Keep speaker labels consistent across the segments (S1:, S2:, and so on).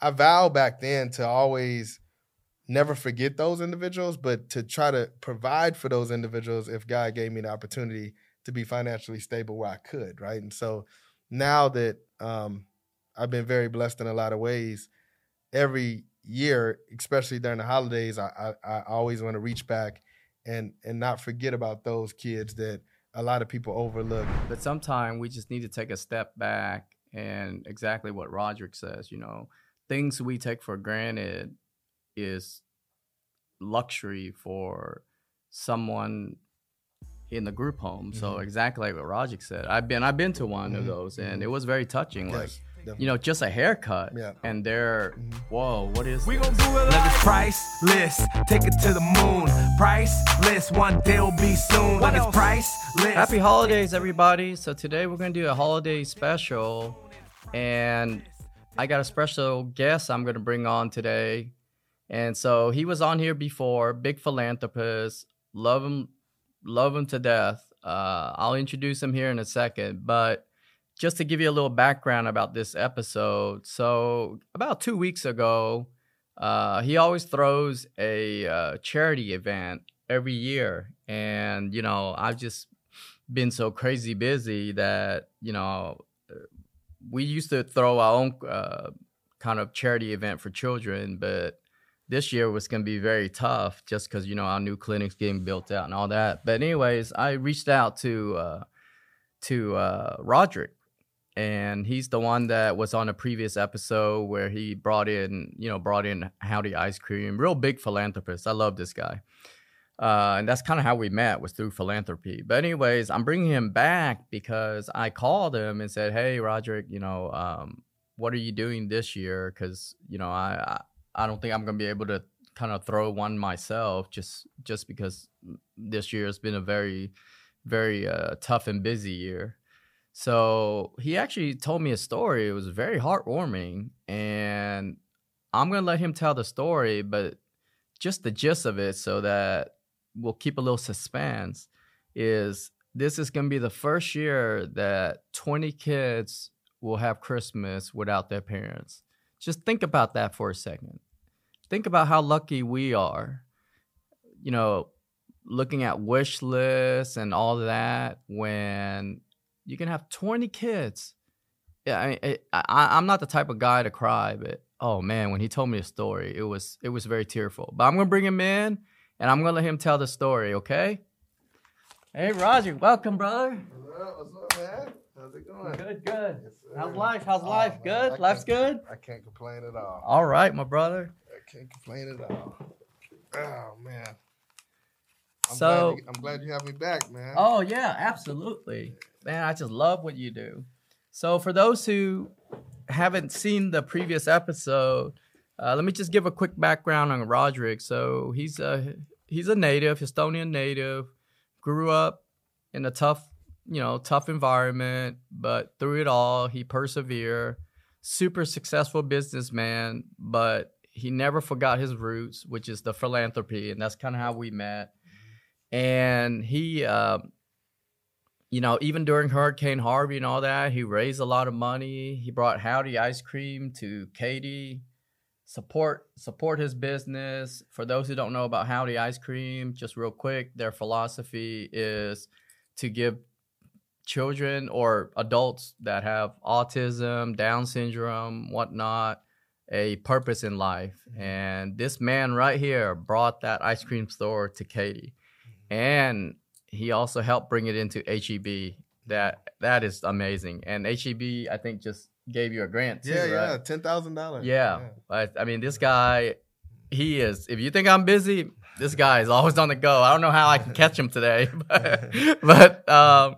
S1: I vowed back then to always never forget those individuals, but to try to provide for those individuals if God gave me the opportunity to be financially stable where I could, right? And so now that um, I've been very blessed in a lot of ways, every year, especially during the holidays, I, I, I always want to reach back and and not forget about those kids that a lot of people overlook.
S2: But sometimes we just need to take a step back and exactly what Roderick says, you know, things we take for granted is luxury for someone in the group home. Mm-hmm. So exactly like what Roderick said. I've been I've been to one mm-hmm. of those and mm-hmm. it was very touching. Yes. Like Definitely. you know, just a haircut. Yeah. And they're, mm-hmm. whoa, what is
S3: We
S2: this?
S3: gonna do it like priceless. Take it to the moon. Priceless. One day will be soon. What like it's priceless.
S2: Happy holidays, everybody. So today we're gonna do a holiday special. And I got a special guest I'm gonna bring on today. And so he was on here before, big philanthropist, love him, love him to death. Uh, I'll introduce him here in a second, but just to give you a little background about this episode. So, about two weeks ago, uh, he always throws a uh, charity event every year. And, you know, I've just been so crazy busy that, you know, we used to throw our own uh, kind of charity event for children, but this year was going to be very tough just because, you know, our new clinic's getting built out and all that. But, anyways, I reached out to, uh, to uh, Roderick and he's the one that was on a previous episode where he brought in, you know, brought in Howdy Ice Cream. Real big philanthropist. I love this guy. Uh, and that's kind of how we met was through philanthropy. But anyways, I'm bringing him back because I called him and said, "Hey, Roderick, you know, um, what are you doing this year? Because you know, I, I I don't think I'm gonna be able to kind of throw one myself just just because this year has been a very very uh, tough and busy year." So he actually told me a story. It was very heartwarming. And I'm to let him tell the story, but just the gist of it so that we'll keep a little suspense is this is going to be the first year that 20 kids will have Christmas without their parents. Just think about that for a second. Think about how lucky we are. You know, looking at wish lists and all that when you can have 20 kids. Yeah, I, I, I'm not the type of guy to cry, but oh man, when he told me a story, it was it was very tearful. But I'm gonna bring him in, and I'm gonna let him tell the story. Okay? Hey, Roger, welcome, brother.
S1: What's up, man? How's it going?
S2: Good, good. Yes, How's life? How's oh, life? Man, good. Life's good.
S1: I can't complain at all.
S2: All right, my brother.
S1: I can't complain at all. Oh man. I'm
S2: so
S1: glad you, I'm glad you have me back, man.
S2: Oh yeah, absolutely man, I just love what you do. So, for those who haven't seen the previous episode, uh, let me just give a quick background on Roderick. So, he's a he's a native, Houstonian native, grew up in a tough, you know, tough environment, but through it all, he persevered. Super successful businessman, but he never forgot his roots, which is the philanthropy, and that's kind of how we met. And he uh, you know, even during Hurricane Harvey and all that, he raised a lot of money. He brought Howdy ice cream to Katy. Support support his business. For those who don't know about Howdy ice cream, just real quick, their philosophy is to give children or adults that have autism, Down syndrome, whatnot, a purpose in life. Mm-hmm. And this man right here brought that ice cream store to Katy. Mm-hmm. And he also helped bring it into HEB. That that is amazing. And HEB, I think, just gave you a grant too.
S1: Yeah,
S2: right?
S1: yeah, ten thousand dollars.
S2: Yeah, but I mean, this guy, he is. If you think I'm busy, this guy is always on the go. I don't know how I can catch him today, but but, um,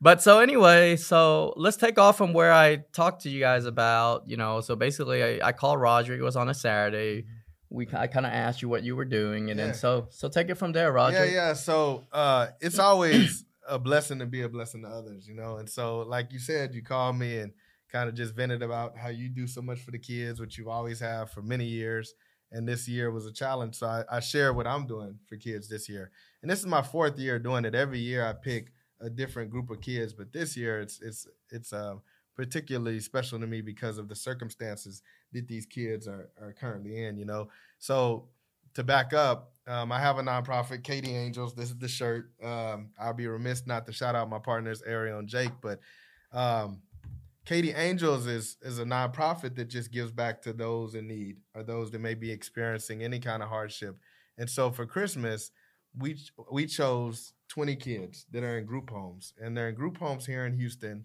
S2: but so anyway, so let's take off from where I talked to you guys about. You know, so basically, I, I called Roger. It was on a Saturday we I kind of asked you what you were doing, and yeah. then so so take it from there, Roger.
S1: Yeah, yeah. So uh, it's always a blessing to be a blessing to others, you know. And so, like you said, you called me and kind of just vented about how you do so much for the kids, which you've always have for many years. And this year was a challenge, so I, I share what I'm doing for kids this year. And this is my fourth year doing it. Every year I pick a different group of kids, but this year it's it's it's uh, particularly special to me because of the circumstances that these kids are, are currently in, you know. So to back up, um, I have a nonprofit, Katie Angels. This is the shirt. Um, I'll be remiss not to shout out my partners, Ariel and Jake, but um, Katie Angels is is a nonprofit that just gives back to those in need or those that may be experiencing any kind of hardship. And so for Christmas, we we chose 20 kids that are in group homes, and they're in group homes here in Houston,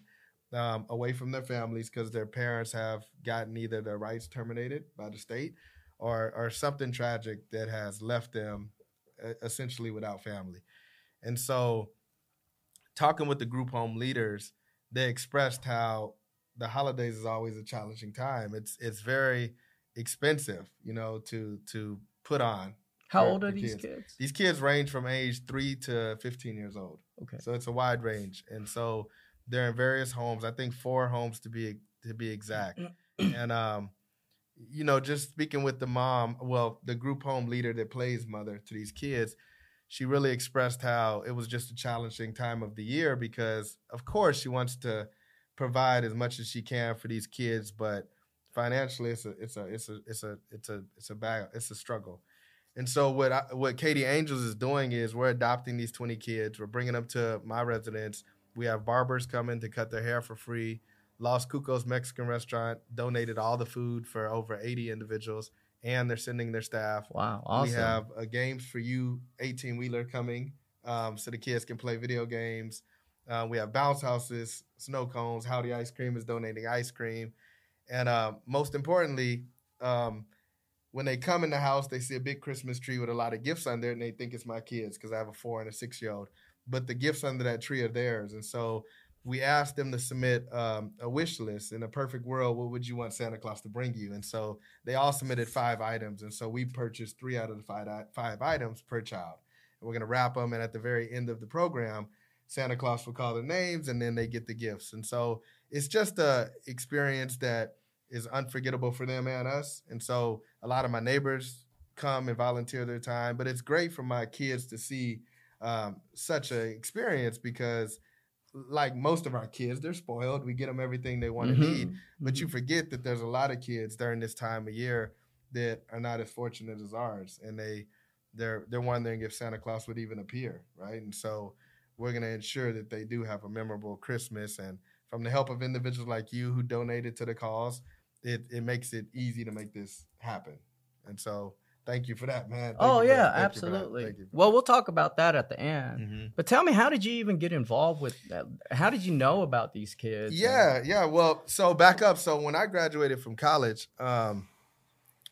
S1: um, away from their families because their parents have gotten either their rights terminated by the state or or something tragic that has left them essentially without family. And so, talking with the group home leaders, they expressed how the holidays is always a challenging time. It's it's very expensive, you know, to to put on.
S2: How old are these kids. kids?
S1: These kids range from age three to fifteen years old.
S2: Okay.
S1: So it's a wide range, and so they're in various homes. I think four homes to be to be exact. and um, you know, just speaking with the mom, well, the group home leader that plays mother to these kids, she really expressed how it was just a challenging time of the year because, of course, she wants to provide as much as she can for these kids, but financially, it's a it's a it's a it's a it's a it's a bag it's a struggle. And so what I, what Katie Angels is doing is we're adopting these 20 kids. We're bringing them to my residence. We have barbers coming to cut their hair for free. Los Cucos Mexican restaurant donated all the food for over 80 individuals, and they're sending their staff.
S2: Wow, awesome.
S1: We have a games for you 18 wheeler coming, um, so the kids can play video games. Uh, we have bounce houses, snow cones. Howdy Ice Cream is donating ice cream, and uh, most importantly, um, when they come in the house, they see a big Christmas tree with a lot of gifts under it, and they think it's my kids because I have a four and a six year old. But the gifts under that tree are theirs, and so we asked them to submit um, a wish list. In a perfect world, what would you want Santa Claus to bring you? And so they all submitted five items, and so we purchased three out of the five, five items per child. And we're going to wrap them, and at the very end of the program, Santa Claus will call their names, and then they get the gifts. And so it's just a experience that is unforgettable for them and us. And so a lot of my neighbors come and volunteer their time, but it's great for my kids to see um, such an experience because like most of our kids, they're spoiled. We get them everything they want to mm-hmm. need. But mm-hmm. you forget that there's a lot of kids during this time of year that are not as fortunate as ours, and they they're they're wondering if Santa Claus would even appear, right? And so we're going to ensure that they do have a memorable Christmas. And from the help of individuals like you who donated to the cause, it it makes it easy to make this happen. And so Thank you for that, man. Thank
S2: oh yeah, absolutely. Well, we'll talk about that at the end. Mm-hmm. But tell me, how did you even get involved with that? How did you know about these kids?
S1: Yeah, and- yeah. Well, so back up. So when I graduated from college, um,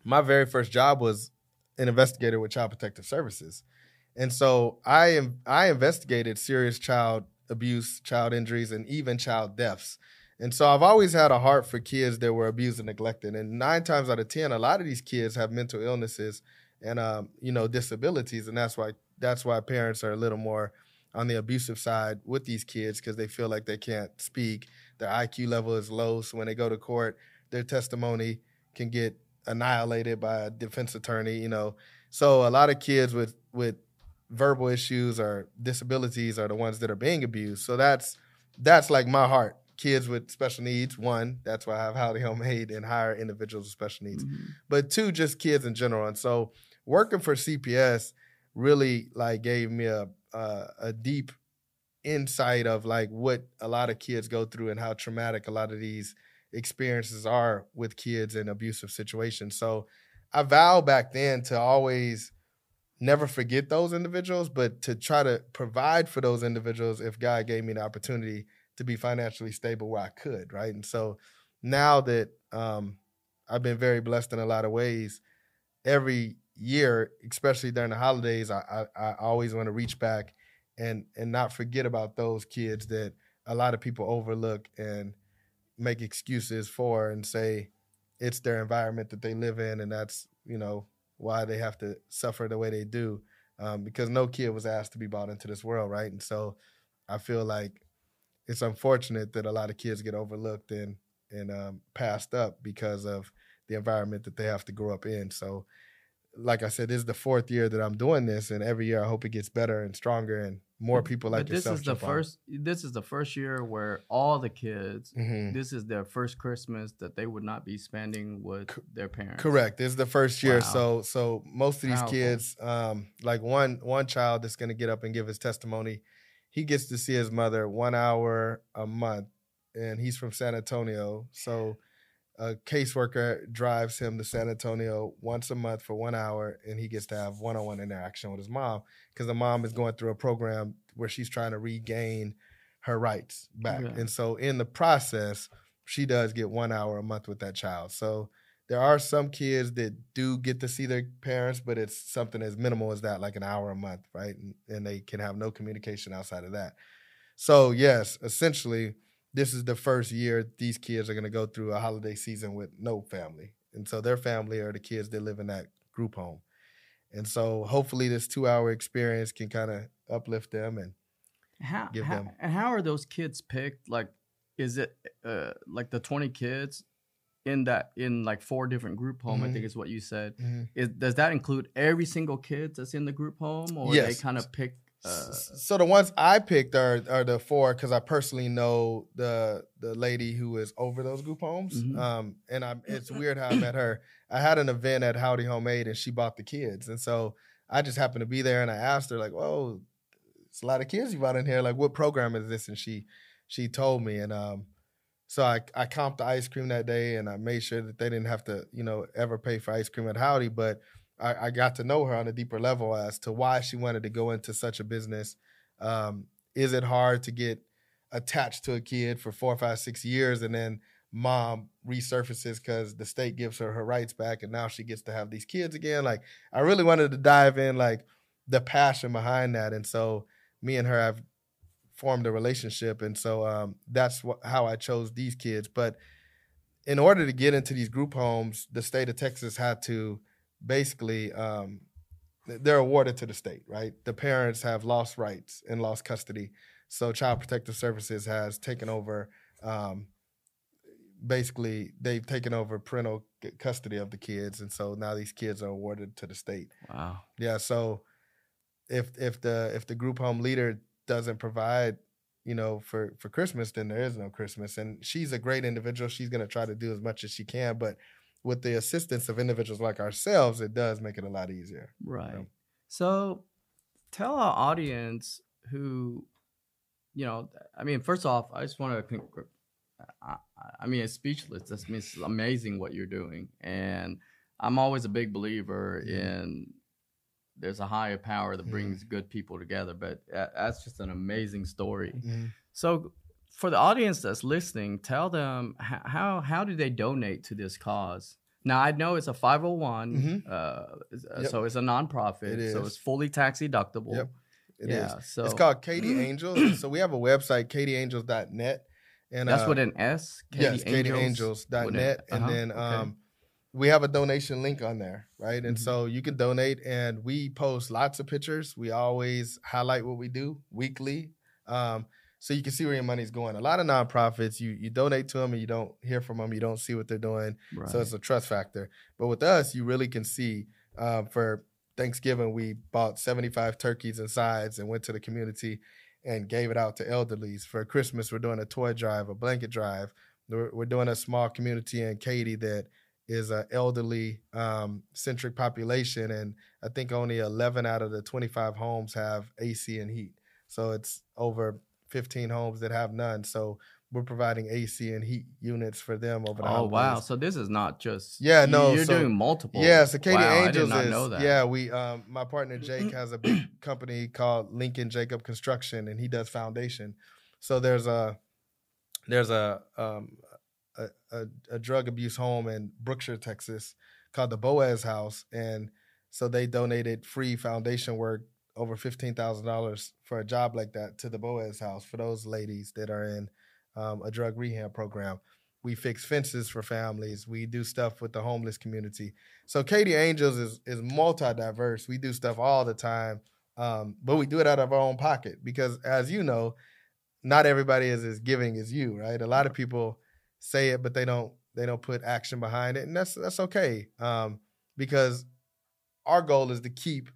S1: my very first job was an investigator with Child Protective Services, and so I am I investigated serious child abuse, child injuries, and even child deaths. And so I've always had a heart for kids that were abused and neglected. And nine times out of ten, a lot of these kids have mental illnesses and um, you know disabilities, and that's why that's why parents are a little more on the abusive side with these kids because they feel like they can't speak. Their IQ level is low, so when they go to court, their testimony can get annihilated by a defense attorney. You know, so a lot of kids with with verbal issues or disabilities are the ones that are being abused. So that's that's like my heart kids with special needs. One, that's why I have Howdy Homemade and hire individuals with special needs. Mm-hmm. But two, just kids in general. And so working for CPS really like gave me a, a, a deep insight of like what a lot of kids go through and how traumatic a lot of these experiences are with kids in abusive situations. So I vowed back then to always never forget those individuals, but to try to provide for those individuals if God gave me the opportunity to be financially stable where I could, right? And so now that um, I've been very blessed in a lot of ways, every year, especially during the holidays, I, I, I always want to reach back and and not forget about those kids that a lot of people overlook and make excuses for and say it's their environment that they live in and that's you know why they have to suffer the way they do um, because no kid was asked to be brought into this world right and so i feel like it's unfortunate that a lot of kids get overlooked and and um, passed up because of the environment that they have to grow up in. So, like I said, this is the fourth year that I'm doing this, and every year I hope it gets better and stronger. And more people like
S2: but this
S1: yourself.
S2: is the first. This is the first year where all the kids.
S1: hmm
S2: This is their first Christmas that they would not be spending with their parents.
S1: Correct. This is the first year,
S2: Wow.
S1: so so most of these
S2: Powerful.
S1: kids, um, like one one child that's going to get up and give his testimony, he gets to see his mother one hour a month, and he's from San Antonio, so a caseworker drives him to San Antonio once a month for one hour, and he gets to have one on one interaction with his mom because the mom is going through a program where she's trying to regain her rights back,
S2: Yeah.
S1: and so in the process, she does get one hour a month with that child. So there are some kids that do get to see their parents, but it's something as minimal as that, like an hour a month, right? And, and they can have no communication outside of that. So yes, essentially, this is the first year these kids are going to go through a holiday season with no family, and so their family are the kids that live in that group home. And so hopefully, this two-hour experience can kind of uplift them and
S2: How,
S1: give
S2: how
S1: them-
S2: and how are those kids picked? Like, is it uh like the twenty kids in that in like four different group home? I
S1: Mhm.
S2: think is what you said. Is, does that include every single kid that's in the group home, or
S1: Yes.
S2: they kind of pick? Uh,
S1: so the ones I picked are are the four because I personally know the the lady who is over those group homes.
S2: Mhm.
S1: Um, and I it's weird how I met her. I had an event at Howdy Homemade and she bought the kids, and so I just happened to be there and I asked her like, "Whoa, it's a lot of kids you bought in here. Like, what program is this?" And she she told me, and um, so I I comped the ice cream that day and I made sure that they didn't have to you know ever pay for ice cream at Howdy, but I, I got to know her on a deeper level as to why she wanted to go into such a business. Um, is it hard to get attached to a kid for four, five, six years and then mom resurfaces because the state gives her her rights back and now she gets to have these kids again? Like, I really wanted to dive in, like, the passion behind that. And so me and her have formed a relationship. And so um, that's wh- how I chose these kids. But in order to get into these group homes, the state of Texas had to basically um, they're awarded to the state, right? The parents have lost rights and lost custody, so Child Protective Services has taken over. Um, basically, they've taken over parental custody of the kids, and so now these kids are awarded to the state.
S2: wow.
S1: Yeah, so if if the if the group home leader doesn't provide, you know, for for Christmas, then there is no Christmas. And she's a great individual. She's going to try to do as much as she can, but with the assistance of individuals like ourselves, it does make it a lot easier.
S2: Right. So tell our audience who, you know, I mean, first off, I just want to, I, I mean, it's speechless. This means it's amazing what you're doing. And I'm always a big believer
S1: Mhm.
S2: in there's a higher power that
S1: Mhm.
S2: brings good people together. But that's just an amazing story.
S1: Mhm.
S2: So for the audience that's listening, tell them how how do they donate to this cause? Now I know it's a 501,
S1: Mhm.
S2: uh, uh,
S1: Yep.
S2: so it's a nonprofit,
S1: It
S2: so it's fully tax deductible.
S1: Yep, It is.
S2: yeah, so
S1: It's called Katie Angels. so we have a website, katieangels.net. And
S2: that's
S1: uh,
S2: with an S.
S1: yes,
S2: Angels with
S1: katieangels.net.
S2: an-
S1: And
S2: uh-huh,
S1: then
S2: okay.
S1: um, we have a donation link on there, right? And
S2: Mhm.
S1: so you can donate, and we post lots of pictures. We always highlight what we do weekly. Um, so you can see where your money's going. A lot of nonprofits, you you donate to them and you don't hear from them, you don't see what they're doing.
S2: right.
S1: So it's a trust factor. But with us, you really can see. Uh, for Thanksgiving, we bought 75 turkeys and sides and went to the community and gave it out to elderlies. For Christmas, we're doing a toy drive, a blanket drive. We're, we're doing a small community in Katy that is an elderly um, centric population, and I think only 11 out of the 25 homes have AC and heat. So it's over 15 homes that have none. So we're providing AC and heat units for them over the
S2: oh wow! So this is not just
S1: Yeah,
S2: you-
S1: no,
S2: you're
S1: so-
S2: doing multiple.
S1: Yeah, so Katie
S2: wow,
S1: Angels
S2: I did not
S1: is
S2: know that.
S1: yeah. We um my partner Jake has a big company called Lincoln Jacob Construction, and he does foundation. So there's a there's a um a, a, a drug abuse home in Brookshire, Texas, called the Boaz House, and so they donated free foundation work over fifteen thousand dollars for a job like that to the Boaz House for those ladies that are in um, a drug rehab program. We fix fences for families. We do stuff with the homeless community. So Katie Angels is is multi diverse. We do stuff all the time, um, but we do it out of our own pocket because, as you know, not everybody is as giving as you. Right? A lot of people say it, but they don't they don't put action behind it, and that's that's okay um, because our goal is to keep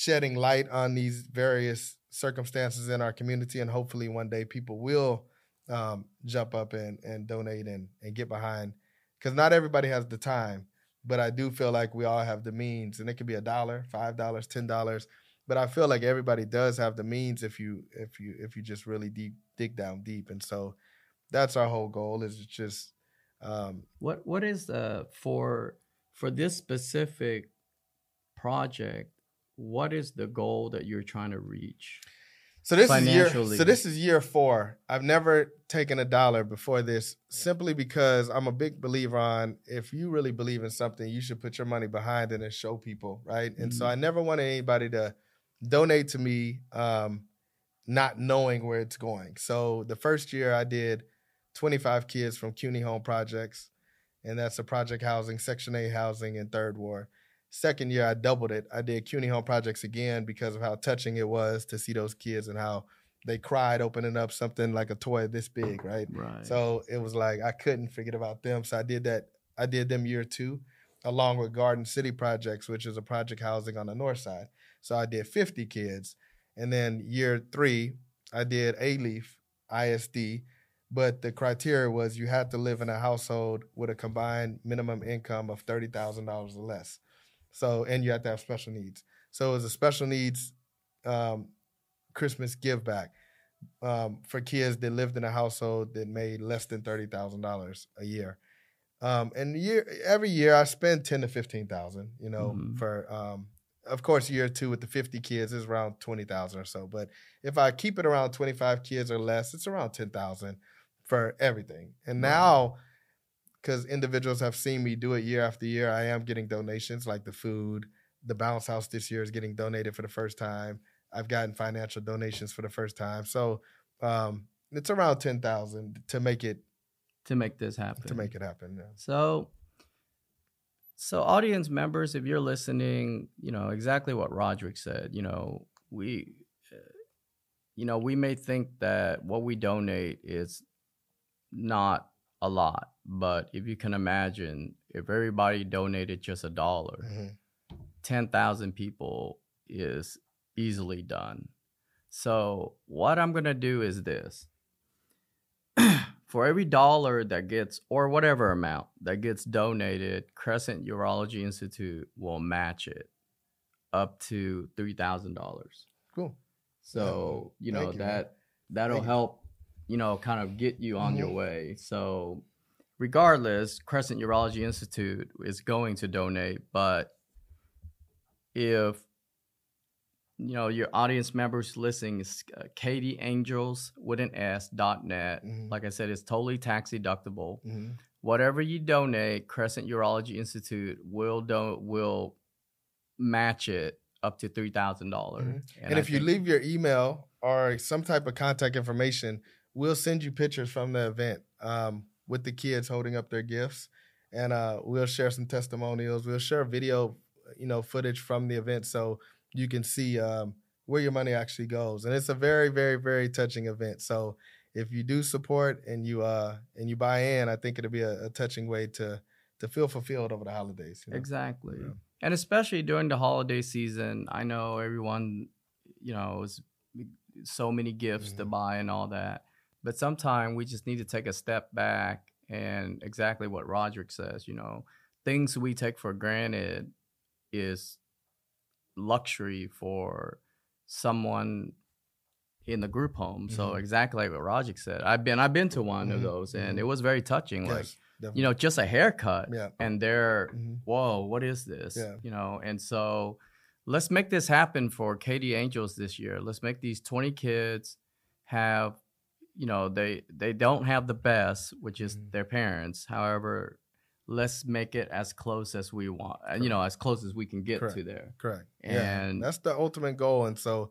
S1: shedding light on these various circumstances in our community, and hopefully one day people will um, jump up and and donate and and get behind because not everybody has the time, but I do feel like we all have the means, and it could be a dollar, five dollars, ten dollars. But I feel like everybody does have the means if you if you if you just really deep dig down deep, and so that's our whole goal is just um,
S2: what what is uh for for this specific project what is the goal that you're trying to reach
S1: so this is year so this is year four i've never taken a dollar before this simply because i'm a big believer on if you really believe in something you should put your money behind it and show people right and mm-hmm. so i never wanted anybody to donate to me um, not knowing where it's going so the first year i did 25 kids from Cuney Home Projects, and that's a project housing, Section 8 housing in Third Ward. Second year, I doubled it. I did Cuney Home Projects again because of how touching it was to see those kids and how they cried opening up something like a toy this big, right?
S2: Right.
S1: So it was like I couldn't forget about them. So I did that. I did them year two, along with Garden City Projects, which is a project housing on the north side. So I did 50 kids. And then year three, I did Alief ISD, but the criteria was you had to live in a household with a combined minimum income of thirty thousand dollars or less. So and you have to have special needs. So it was a special needs um, Christmas give back um, for kids that lived in a household that made less than thirty thousand dollars a year. Um, and year every year I spend ten to fifteen thousand. You know, mm-hmm. for um, of course year two with the fifty kids is around twenty thousand or so. But if I keep it around twenty five kids or less, it's around ten thousand for everything. And now, because individuals have seen me do it year after year, I am getting donations like the food. The bounce house this year is getting donated for the first time. I've gotten financial donations for the first time. So um, it's around ten thousand to make it
S2: to make this happen.
S1: To make it happen. Yeah.
S2: So so audience members, if you're listening, you know exactly what Roderick said. You know, we uh, you know, we may think that what we donate is not a lot, but if you can imagine, if everybody donated just a dollar, mm-hmm. 10,000 people is easily done. So, what I'm going to do is this for every dollar that gets, or whatever amount that gets donated, Crescent Urology Institute will match it up to $3,000.
S1: Cool.
S2: So, you know, that that'll help you know, kind of get you on mm-hmm. your way. So, regardless, Crescent Urology Institute is going to donate, but if you know your audience members listening is uh, Katie Angels with an S dot net. Mm-hmm. Like I said, it's totally tax deductible. Mm-hmm. Whatever you donate, Crescent Urology Institute will don't will match it up to three thousand dollars.
S1: Mm-hmm. And, and if you leave your email or some type of contact information, we'll send you pictures from the event um, with the kids holding up their gifts, and uh, we'll share some testimonials. We'll share video, you know, footage from the event so you can see um, where your money actually goes. And it's a very, very, very touching event. So if you do support and you uh and you buy in, I think it'll be a, a touching way to to feel fulfilled over the holidays.
S2: You know? Exactly. Yeah. And especially during the holiday season, I know everyone, you know, is so many gifts mm-hmm. to buy and all that. But sometimes we just need to take a step back and exactly what Roderick says, you know, things we take for granted is luxury for someone in the group home. Mm-hmm. So exactly like what Roderick said. I've been I've been to one mm-hmm. of those and mm-hmm. it was very touching. Yes, like definitely. you know, just a haircut.
S1: Yeah.
S2: And they're mm-hmm. whoa, what is this? Yeah. You know, and so let's make this happen for Katie Angels this year. Let's make these 20 kids have you know they they don't have the best which is mm-hmm. their parents however let's make it as close as we want Correct. Uh, you know as close as we can get
S1: Correct.
S2: to there
S1: Correct. And yeah. that's the ultimate goal. And so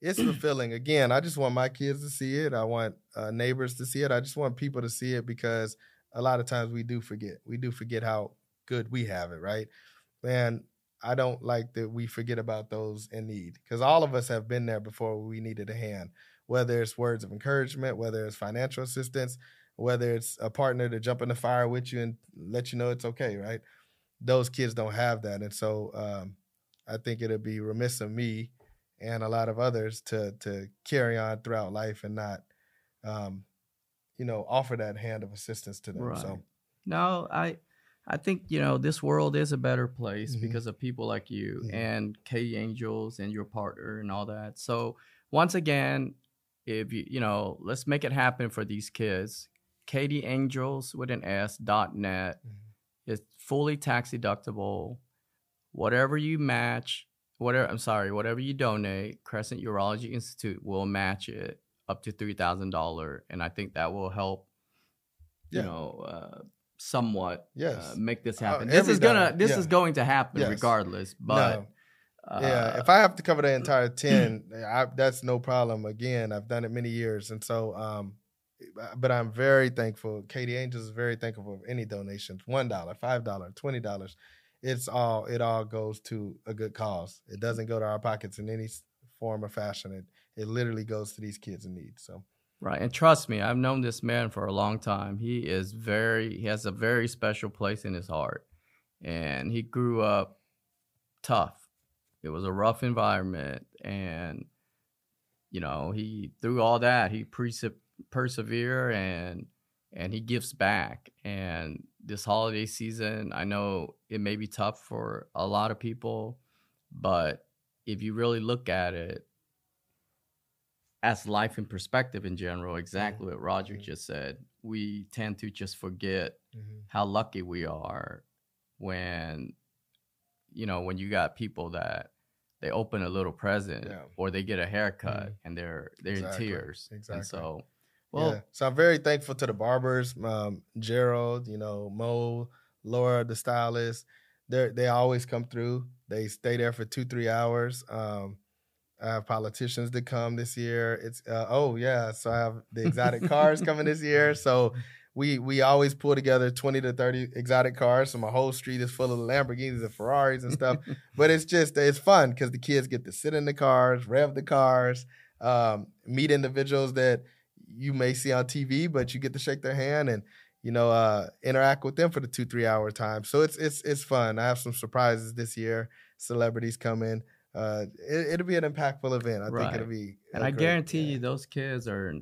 S1: it's fulfilling. Again, I just want my kids to see it. I want uh, neighbors to see it. I just want people to see it because a lot of times we do forget. We do forget how good we have it, right? And I don't like that we forget about those in need because all of us have been there before we needed a hand whether it's words of encouragement, whether it's financial assistance, whether it's a partner to jump in the fire with you and let you know it's okay, right? Those kids don't have that. And so um, I think it'd be remiss of me and a lot of others to to carry on throughout life and not, um, you know, offer that hand of assistance to them.
S2: Right.
S1: So
S2: No, I I think you know this world is a better place
S1: Mhm.
S2: because of people like you
S1: Mhm.
S2: and Katie Angels and your partner and all that. So once again, if you you know, let's make it happen for these kids. Katie Angels with an S dot net.
S1: Mhm.
S2: It's fully tax deductible. Whatever you match, whatever I'm sorry, whatever you donate, Crescent Urology Institute will match it up to three thousand dollar, and I think that will help. You know, uh, somewhat
S1: Yes.
S2: uh, make this
S1: Uh,
S2: happen. this is gonna
S1: dollar,
S2: this
S1: yeah.
S2: is going to happen
S1: Yes.
S2: regardless. But
S1: no.
S2: Uh,
S1: yeah, if I have to cover the entire ten, I, that's no problem. Again, I've done it many years, and so, um, but I'm very thankful. Katie Angels is very thankful for any donations. One dollar, five dollar, twenty dollars. It's all. It all goes to a good cause. It doesn't go to our pockets in any form or fashion. It it literally goes to these kids in need. So
S2: Right. And trust me, I've known this man for a long time. He is very, he has a very special place in his heart. And he grew up tough. It was a rough environment. And, you know, he, through all that, he perse- persevere and, and he gives back. And this holiday season, I know it may be tough for a lot of people, but if you really look at it, as life in perspective in general, exactly what Roderick
S1: Mhm.
S2: just said, we tend to just forget how lucky we are when, you know, when you got people that they open a little present
S1: Yeah.
S2: or they get a haircut
S1: Mhm.
S2: and they're they're
S1: Exactly,
S2: in tears.
S1: exactly.
S2: And so,
S1: well,
S2: well,
S1: yeah. So I'm very thankful to the barbers, um, Gerald, you know, Mo, Laura, the stylist. They they always come through. They stay there for two three hours. Um, I have politicians that come this year. It's uh, oh yeah, so I have the exotic cars coming this year. So we we always pull together twenty to thirty exotic cars. So my whole street is full of Lamborghinis and Ferraris and stuff. but it's just it's fun because the kids get to sit in the cars, rev the cars, um, meet individuals that you may see on TV, but you get to shake their hand and you know uh, interact with them for the two three hour time. So it's it's it's fun. I have some surprises this year. Celebrities come in. Uh, it, will be an impactful event. I
S2: Right.
S1: think it'll be.
S2: and i guarantee
S1: yeah.
S2: you those kids are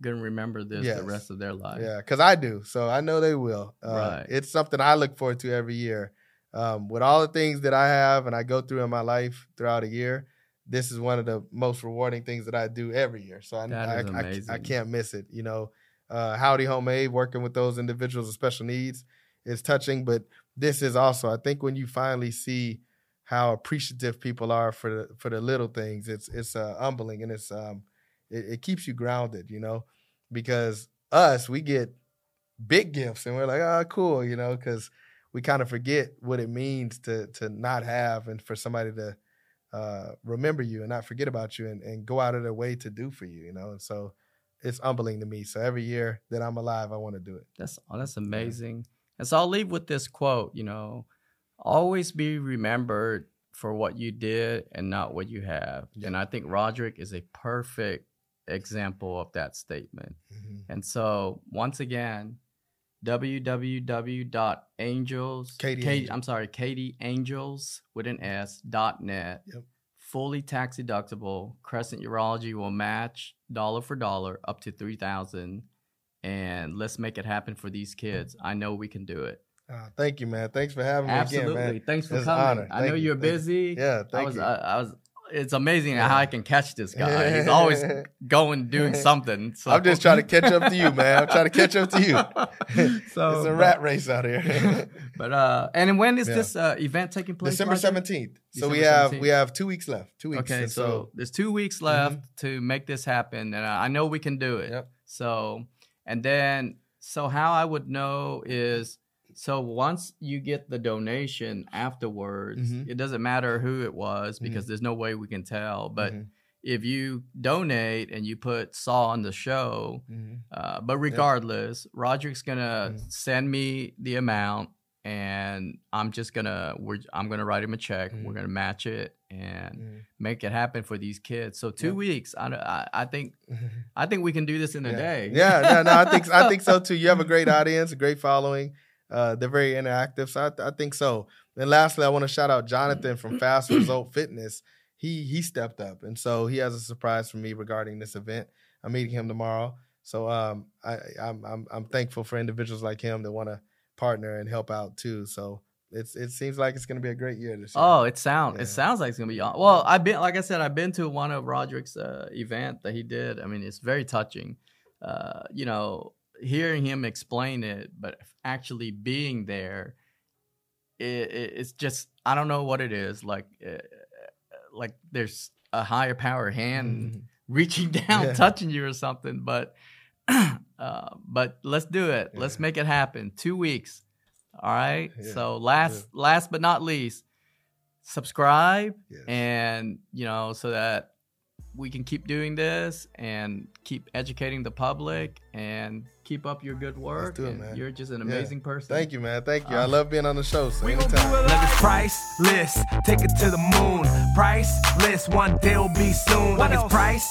S2: gonna remember this
S1: Yes.
S2: the rest of their life.
S1: Yeah, because I do. So I know they will. Uh,
S2: Right.
S1: It's something I look forward to every year. Um, with all the things that I have and I go through in my life throughout a year, this is one of the most rewarding things that I do every year. So I, I, I- I, can't miss it. You know, uh, Howdy Homemade, working with those individuals with special needs is touching. But this is also, I think, when you finally see how appreciative people are for the for the little things, it's it's uh, humbling and it's um it, it keeps you grounded. You know, because us we get big gifts and we're like, oh, cool, you know, because we kind of forget what it means to to not have and for somebody to uh, remember you and not forget about you and, and go out of their way to do for you, you know. And so it's humbling to me. So every year that I'm alive, I want to do it.
S2: That's oh, that's amazing. And so I'll leave with this quote, you know, always be remembered for what you did and not what you have.
S1: Yeah.
S2: And I think Roderick is a perfect example of that statement.
S1: Mhm.
S2: And so once again, www.angels
S1: Katie
S2: Katie,
S1: Angel.
S2: I'm sorry, Katie Angels with an S dot net.
S1: Yep.
S2: Fully tax deductible. Crescent Urology will match dollar for dollar up to three thousand. And let's make it happen for these kids. I know we can do it.
S1: Uh, thank you, man. Thanks for having me
S2: Absolutely.
S1: again, man.
S2: Thanks for
S1: It's
S2: coming.
S1: honor.
S2: I know
S1: you.
S2: you're
S1: Thank you.
S2: busy.
S1: Yeah,
S2: I
S1: thank
S2: was,
S1: you.
S2: I, I was. It's amazing how I can catch this guy. He's always going doing something. So.
S1: I'm just trying to catch up to you, man. I'm trying to catch up to you.
S2: so
S1: it's a rat race out here.
S2: But uh, and when is
S1: Yeah.
S2: this uh, event taking place?
S1: December seventeenth. So we have
S2: 17th.
S1: we have two weeks left. Two weeks.
S2: Okay,
S1: And
S2: so, there's two weeks left to make this happen, and I I know we can do it.
S1: Yep.
S2: So, and then, so how I would know is, so once you get the donation afterwards,
S1: Mhm.
S2: it doesn't matter who it was because
S1: Mm-hmm.
S2: there's no way we can tell. But
S1: Mhm.
S2: if you donate and you put Saw on the show,
S1: Mhm.
S2: uh, but regardless, Roderick's gonna
S1: Mhm.
S2: send me the amount, and I'm just gonna we're I'm gonna write him a check. We're
S1: Mhm.
S2: gonna match it and make it happen for these kids. So two
S1: Yeah.
S2: weeks, I, I I think. I think we can do this in a day.
S1: Yeah, no, no, I think I think so too. You have a great audience, a great following. Uh, they're very interactive, so I, I think so. And lastly, I want to shout out Jonathan from Fast Result Fitness. he he stepped up, and so he has a surprise for me regarding this event. I'm meeting him tomorrow, so um, I I'm I'm, I'm thankful for individuals like him that want to partner and help out too. So it's it seems like it's going to be a great year this year.
S2: Oh, it sounds
S1: Yeah.
S2: it sounds like it's gonna be on. Well, I've been like I said, I've been to one of Roderick's uh, event that he did. I mean, it's very touching. Uh, you know, hearing him explain it, but actually being there, it, it, it's just I don't know what it is. Like, uh, like there's a higher power hand
S1: Mhm.
S2: reaching down,
S1: Yeah.
S2: touching you or something. But, uh, but let's do it. Let's make it happen. Two weeks. All right.
S1: Yeah,
S2: So last, last but not least, subscribe
S1: Yes.
S2: and you know so that we can keep doing this and keep educating the public and keep up your good work.
S1: do it, man.
S2: You're just an
S1: Yeah.
S2: amazing person.
S1: Thank you, man. Thank you. I
S2: Uh,
S1: love being on the show. So
S3: We gon' do
S1: anytime.
S3: it like it's priceless. Take it to the moon. Priceless. One day will be soon. Like it's priceless.